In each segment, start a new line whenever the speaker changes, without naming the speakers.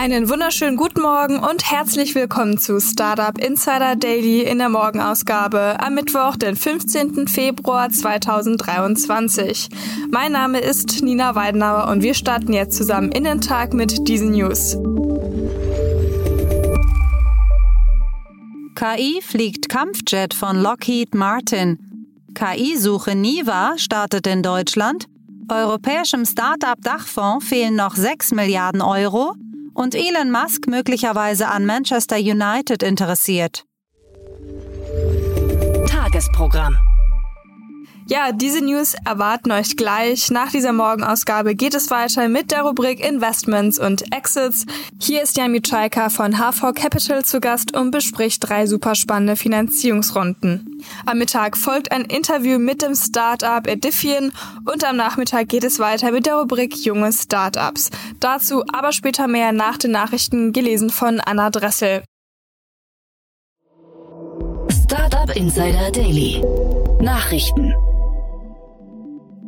Einen wunderschönen guten Morgen und herzlich willkommen zu Startup Insider Daily in der Morgenausgabe am Mittwoch, den 15. Februar 2023. Mein Name ist Nina Weidenauer und wir starten jetzt zusammen in den Tag mit diesen News.
KI fliegt Kampfjet von Lockheed Martin. KI-Suche Niva startet in Deutschland. Europäischem Start-up-Dachfonds fehlen noch 6 Milliarden Euro und Elon Musk möglicherweise an Manchester United interessiert.
Tagesprogramm.
Ja, diese News erwarten euch gleich. Nach dieser Morgenausgabe geht es weiter mit der Rubrik Investments und Exits. Hier ist Jan Mitschaika von HV Capital zu Gast und bespricht drei super spannende Finanzierungsrunden. Am Mittag folgt ein Interview mit dem Startup Edifian und am Nachmittag geht es weiter mit der Rubrik Junge Startups. Dazu aber später mehr nach den Nachrichten gelesen von Anna Dressel.
Startup Insider Daily. Nachrichten.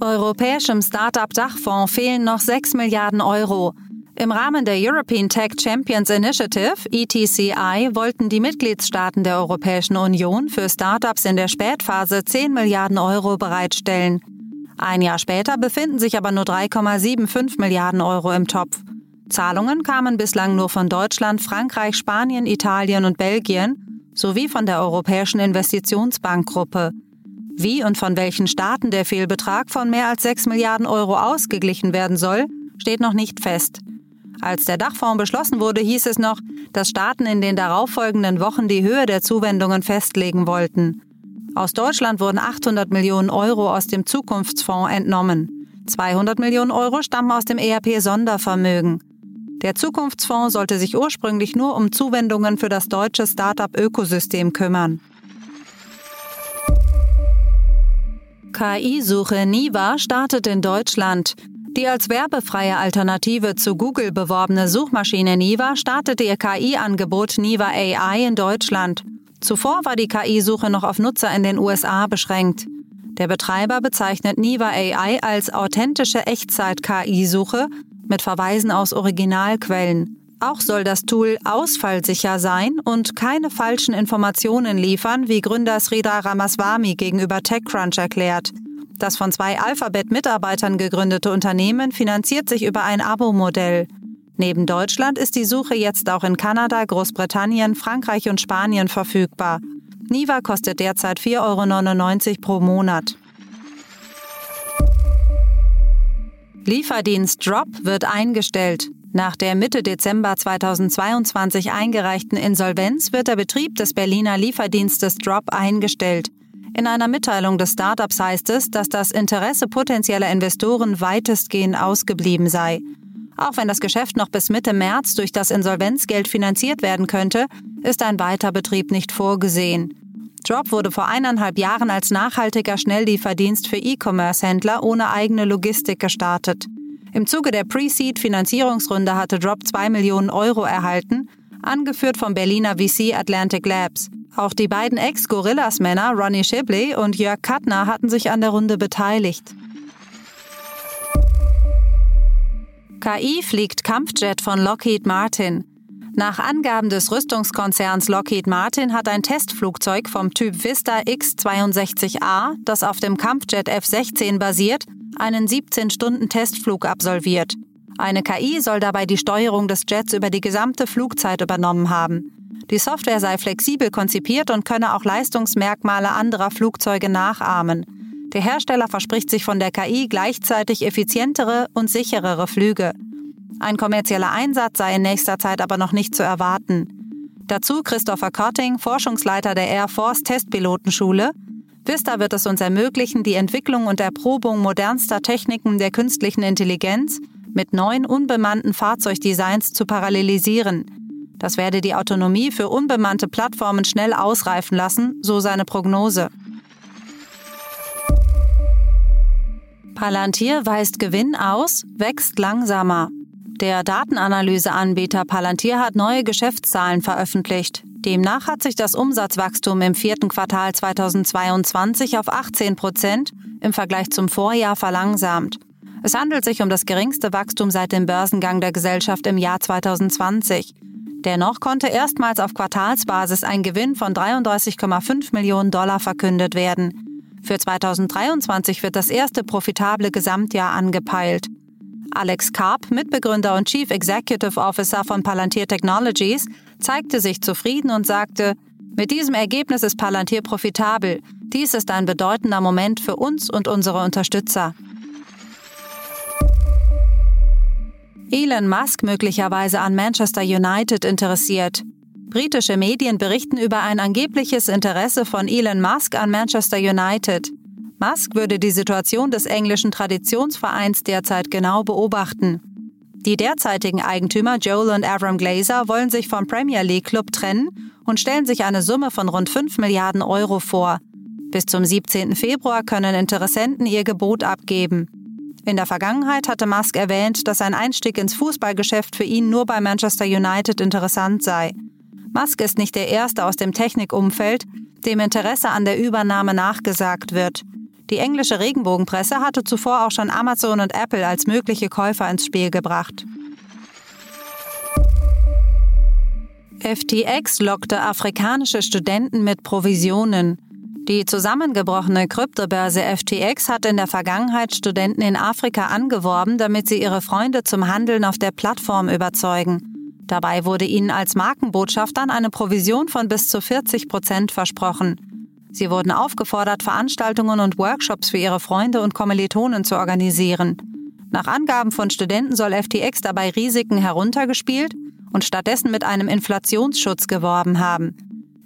Europäischem Start-up-Dachfonds fehlen noch 6 Milliarden Euro. Im Rahmen der European Tech Champions Initiative, ETCI, wollten die Mitgliedstaaten der Europäischen Union für Startups in der Spätphase 10 Milliarden Euro bereitstellen. Ein Jahr später befinden sich aber nur 3,75 Milliarden Euro im Topf. Zahlungen kamen bislang nur von Deutschland, Frankreich, Spanien, Italien und Belgien sowie von der Europäischen Investitionsbankgruppe. Wie und von welchen Staaten der Fehlbetrag von mehr als 6 Milliarden Euro ausgeglichen werden soll, steht noch nicht fest. Als der Dachfonds beschlossen wurde, hieß es noch, dass Staaten in den darauffolgenden Wochen die Höhe der Zuwendungen festlegen wollten. Aus Deutschland wurden 800 Millionen Euro aus dem Zukunftsfonds entnommen. 200 Millionen Euro stammen aus dem ERP-Sondervermögen. Der Zukunftsfonds sollte sich ursprünglich nur um Zuwendungen für das deutsche Start-up-Ökosystem kümmern. KI-Suche Niva startet in Deutschland. Die als werbefreie Alternative zu Google beworbene Suchmaschine Niva startete ihr KI-Angebot Niva AI in Deutschland. Zuvor war die KI-Suche noch auf Nutzer in den USA beschränkt. Der Betreiber bezeichnet Niva AI als authentische Echtzeit-KI-Suche mit Verweisen aus Originalquellen. Auch soll das Tool ausfallsicher sein und keine falschen Informationen liefern, wie Gründer Sridhar Ramaswamy gegenüber TechCrunch erklärt. Das von zwei Alphabet-Mitarbeitern gegründete Unternehmen finanziert sich über ein Abo-Modell. Neben Deutschland ist die Suche jetzt auch in Kanada, Großbritannien, Frankreich und Spanien verfügbar. Niva kostet derzeit 4,99 Euro pro Monat. Lieferdienst Drop wird eingestellt. Nach der Mitte Dezember 2022 eingereichten Insolvenz wird der Betrieb des Berliner Lieferdienstes Drop eingestellt. In einer Mitteilung des Startups heißt es, dass das Interesse potenzieller Investoren weitestgehend ausgeblieben sei. Auch wenn das Geschäft noch bis Mitte März durch das Insolvenzgeld finanziert werden könnte, ist ein Weiterbetrieb nicht vorgesehen. Drop wurde vor eineinhalb Jahren als nachhaltiger Schnelllieferdienst für E-Commerce-Händler ohne eigene Logistik gestartet. Im Zuge der Pre-Seed-Finanzierungsrunde hatte Drop 2 Millionen Euro erhalten, angeführt vom Berliner VC Atlantic Labs. Auch die beiden Ex-Gorillas-Männer Ronnie Shibley und Jörg Kattner hatten sich an der Runde beteiligt. KI fliegt Kampfjet von Lockheed Martin. Nach Angaben des Rüstungskonzerns Lockheed Martin hat ein Testflugzeug vom Typ Vista X-62A, das auf dem Kampfjet F-16 basiert, einen 17-Stunden-Testflug absolviert. Eine KI soll dabei die Steuerung des Jets über die gesamte Flugzeit übernommen haben. Die Software sei flexibel konzipiert und könne auch Leistungsmerkmale anderer Flugzeuge nachahmen. Der Hersteller verspricht sich von der KI gleichzeitig effizientere und sicherere Flüge. Ein kommerzieller Einsatz sei in nächster Zeit aber noch nicht zu erwarten. Dazu Christopher Cotting, Forschungsleiter der Air Force Testpilotenschule, Vista wird es uns ermöglichen, die Entwicklung und Erprobung modernster Techniken der künstlichen Intelligenz mit neuen unbemannten Fahrzeugdesigns zu parallelisieren. Das werde die Autonomie für unbemannte Plattformen schnell ausreifen lassen, so seine Prognose. Palantir weist Gewinn aus, wächst langsamer. Der Datenanalyseanbieter Palantir hat neue Geschäftszahlen veröffentlicht. Demnach hat sich das Umsatzwachstum im vierten Quartal 2022 auf 18 Prozent im Vergleich zum Vorjahr verlangsamt. Es handelt sich um das geringste Wachstum seit dem Börsengang der Gesellschaft im Jahr 2020. Dennoch konnte erstmals auf Quartalsbasis ein Gewinn von 33,5 Millionen Dollar verkündet werden. Für 2023 wird das erste profitable Gesamtjahr angepeilt. Alex Karp, Mitbegründer und Chief Executive Officer von Palantir Technologies, zeigte sich zufrieden und sagte, mit diesem Ergebnis ist Palantir profitabel. Dies ist ein bedeutender Moment für uns und unsere Unterstützer. Elon Musk möglicherweise an Manchester United interessiert. Britische Medien berichten über ein angebliches Interesse von Elon Musk an Manchester United. Musk würde die Situation des englischen Traditionsvereins derzeit genau beobachten. Die derzeitigen Eigentümer Joel und Avram Glazer wollen sich vom Premier League Club trennen und stellen sich eine Summe von rund 5 Milliarden Euro vor. Bis zum 17. Februar können Interessenten ihr Gebot abgeben. In der Vergangenheit hatte Musk erwähnt, dass ein Einstieg ins Fußballgeschäft für ihn nur bei Manchester United interessant sei. Musk ist nicht der Erste aus dem Technikumfeld, dem Interesse an der Übernahme nachgesagt wird. Die englische Regenbogenpresse hatte zuvor auch schon Amazon und Apple als mögliche Käufer ins Spiel gebracht. FTX lockte afrikanische Studenten mit Provisionen. Die zusammengebrochene Kryptobörse FTX hat in der Vergangenheit Studenten in Afrika angeworben, damit sie ihre Freunde zum Handeln auf der Plattform überzeugen. Dabei wurde ihnen als Markenbotschaftern eine Provision von bis zu 40 Prozent versprochen. Sie wurden aufgefordert, Veranstaltungen und Workshops für ihre Freunde und Kommilitonen zu organisieren. Nach Angaben von Studenten soll FTX dabei Risiken heruntergespielt und stattdessen mit einem Inflationsschutz geworben haben.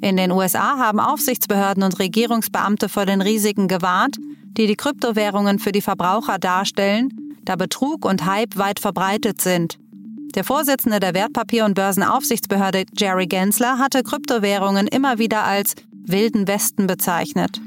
In den USA haben Aufsichtsbehörden und Regierungsbeamte vor den Risiken gewarnt, die die Kryptowährungen für die Verbraucher darstellen, da Betrug und Hype weit verbreitet sind. Der Vorsitzende der Wertpapier- und Börsenaufsichtsbehörde Jerry Gensler hatte Kryptowährungen immer wieder als wilden Westen bezeichnet.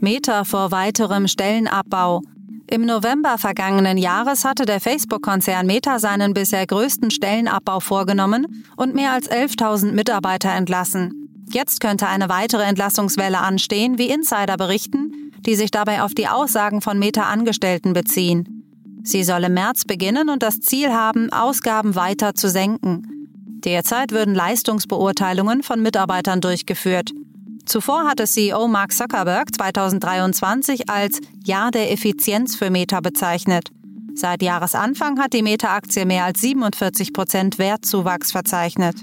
Meta vor weiterem Stellenabbau. Im November vergangenen Jahres hatte der Facebook-Konzern Meta seinen bisher größten Stellenabbau vorgenommen und mehr als 11.000 Mitarbeiter entlassen. Jetzt könnte eine weitere Entlassungswelle anstehen, wie Insider berichten, die sich dabei auf die Aussagen von Meta-Angestellten beziehen. Sie soll im März beginnen und das Ziel haben, Ausgaben weiter zu senken. Derzeit würden Leistungsbeurteilungen von Mitarbeitern durchgeführt. Zuvor hatte CEO Mark Zuckerberg 2023 als Jahr der Effizienz für Meta bezeichnet. Seit Jahresanfang hat die Meta-Aktie mehr als 47 Prozent Wertzuwachs verzeichnet.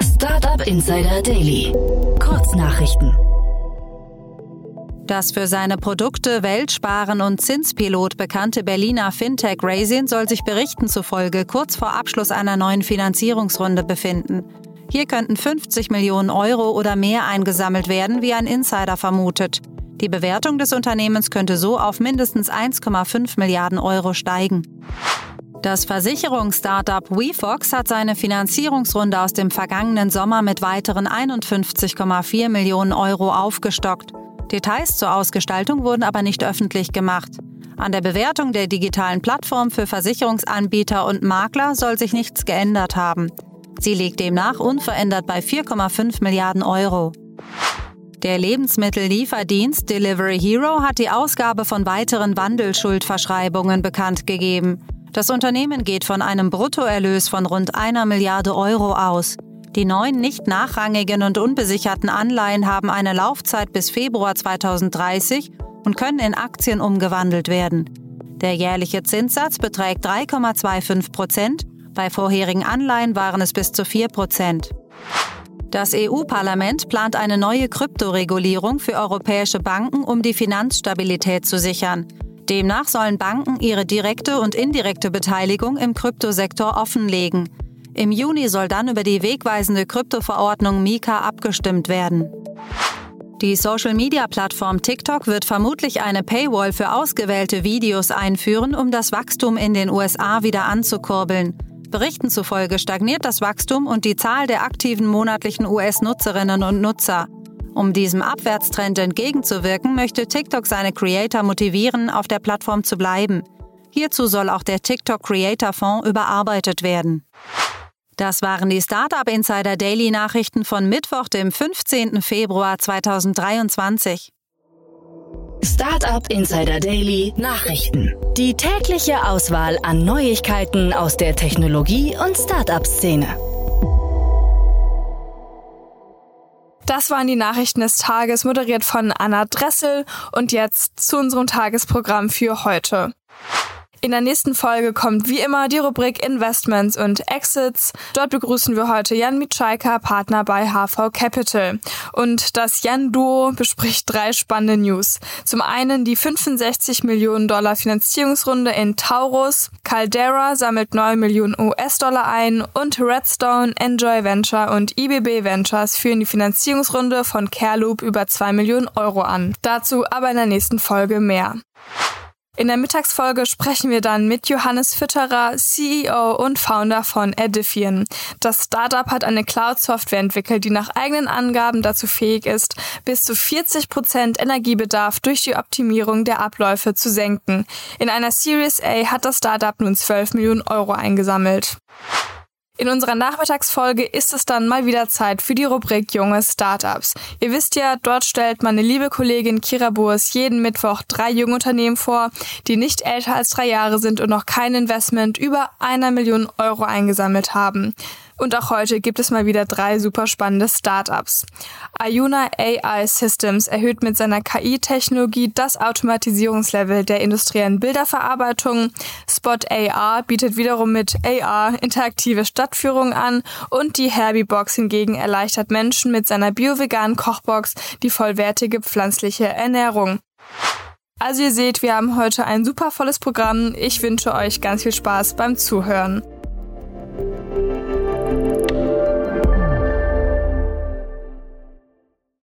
Startup Insider Daily. Kurznachrichten.
Das für seine Produkte Weltsparen und Zinspilot bekannte Berliner Fintech Raisin soll sich Berichten zufolge kurz vor Abschluss einer neuen Finanzierungsrunde befinden. Hier könnten 50 Millionen Euro oder mehr eingesammelt werden, wie ein Insider vermutet. Die Bewertung des Unternehmens könnte so auf mindestens 1,5 Milliarden Euro steigen. Das Versicherungsstartup WeFox hat seine Finanzierungsrunde aus dem vergangenen Sommer mit weiteren 51,4 Millionen Euro aufgestockt. Details zur Ausgestaltung wurden aber nicht öffentlich gemacht. An der Bewertung der digitalen Plattform für Versicherungsanbieter und Makler soll sich nichts geändert haben. Sie liegt demnach unverändert bei 4,5 Milliarden Euro. Der Lebensmittellieferdienst Delivery Hero hat die Ausgabe von weiteren Wandelschuldverschreibungen bekannt gegeben. Das Unternehmen geht von einem Bruttoerlös von rund einer Milliarde Euro aus. Die neuen nicht nachrangigen und unbesicherten Anleihen haben eine Laufzeit bis Februar 2030 und können in Aktien umgewandelt werden. Der jährliche Zinssatz beträgt 3,25 Prozent, bei vorherigen Anleihen waren es bis zu 4 Prozent. Das EU-Parlament plant eine neue Kryptoregulierung für europäische Banken, um die Finanzstabilität zu sichern. Demnach sollen Banken ihre direkte und indirekte Beteiligung im Kryptosektor offenlegen. Im Juni soll dann über die wegweisende Kryptoverordnung Mika abgestimmt werden. Die Social-Media-Plattform TikTok wird vermutlich eine Paywall für ausgewählte Videos einführen, um das Wachstum in den USA wieder anzukurbeln. Berichten zufolge stagniert das Wachstum und die Zahl der aktiven monatlichen US-Nutzerinnen und Nutzer. Um diesem Abwärtstrend entgegenzuwirken, möchte TikTok seine Creator motivieren, auf der Plattform zu bleiben. Hierzu soll auch der TikTok Creator Fonds überarbeitet werden. Das waren die Startup Insider Daily Nachrichten von Mittwoch, dem 15. Februar 2023.
Startup Insider Daily Nachrichten. Die tägliche Auswahl an Neuigkeiten aus der Technologie- und Startup-Szene.
Das waren die Nachrichten des Tages, moderiert von Anna Dressel. Und jetzt zu unserem Tagesprogramm für heute. In der nächsten Folge kommt wie immer die Rubrik Investments und Exits. Dort begrüßen wir heute Jan Mitschaika, Partner bei HV Capital. Und das Jan-Duo bespricht drei spannende News. Zum einen die 65 Millionen Dollar Finanzierungsrunde in Taurus, Caldera sammelt 9 Millionen US-Dollar ein und Redstone, Enjoy Venture und IBB Ventures führen die Finanzierungsrunde von Careloop über 2 Millionen Euro an. Dazu aber in der nächsten Folge mehr. In der Mittagsfolge sprechen wir dann mit Johannes Fütterer, CEO und Founder von Edifian. Das Startup hat eine Cloud-Software entwickelt, die nach eigenen Angaben dazu fähig ist, bis zu 40 Prozent Energiebedarf durch die Optimierung der Abläufe zu senken. In einer Series A hat das Startup nun 12 Millionen Euro eingesammelt. In unserer Nachmittagsfolge ist es dann mal wieder Zeit für die Rubrik Junge Startups. Ihr wisst ja, dort stellt meine liebe Kollegin Kira Burs jeden Mittwoch drei junge Unternehmen vor, die nicht älter als drei Jahre sind und noch kein Investment über einer Million Euro eingesammelt haben. Und auch heute gibt es mal wieder drei super spannende Startups. Ayuna AI Systems erhöht mit seiner KI-Technologie das Automatisierungslevel der industriellen Bilderverarbeitung. Spot AR bietet wiederum mit AR interaktive Stadtführungen an und die Herbie Box hingegen erleichtert Menschen mit seiner bio-veganen Kochbox die vollwertige pflanzliche Ernährung. Also ihr seht, wir haben heute ein super volles Programm. Ich wünsche euch ganz viel Spaß beim Zuhören.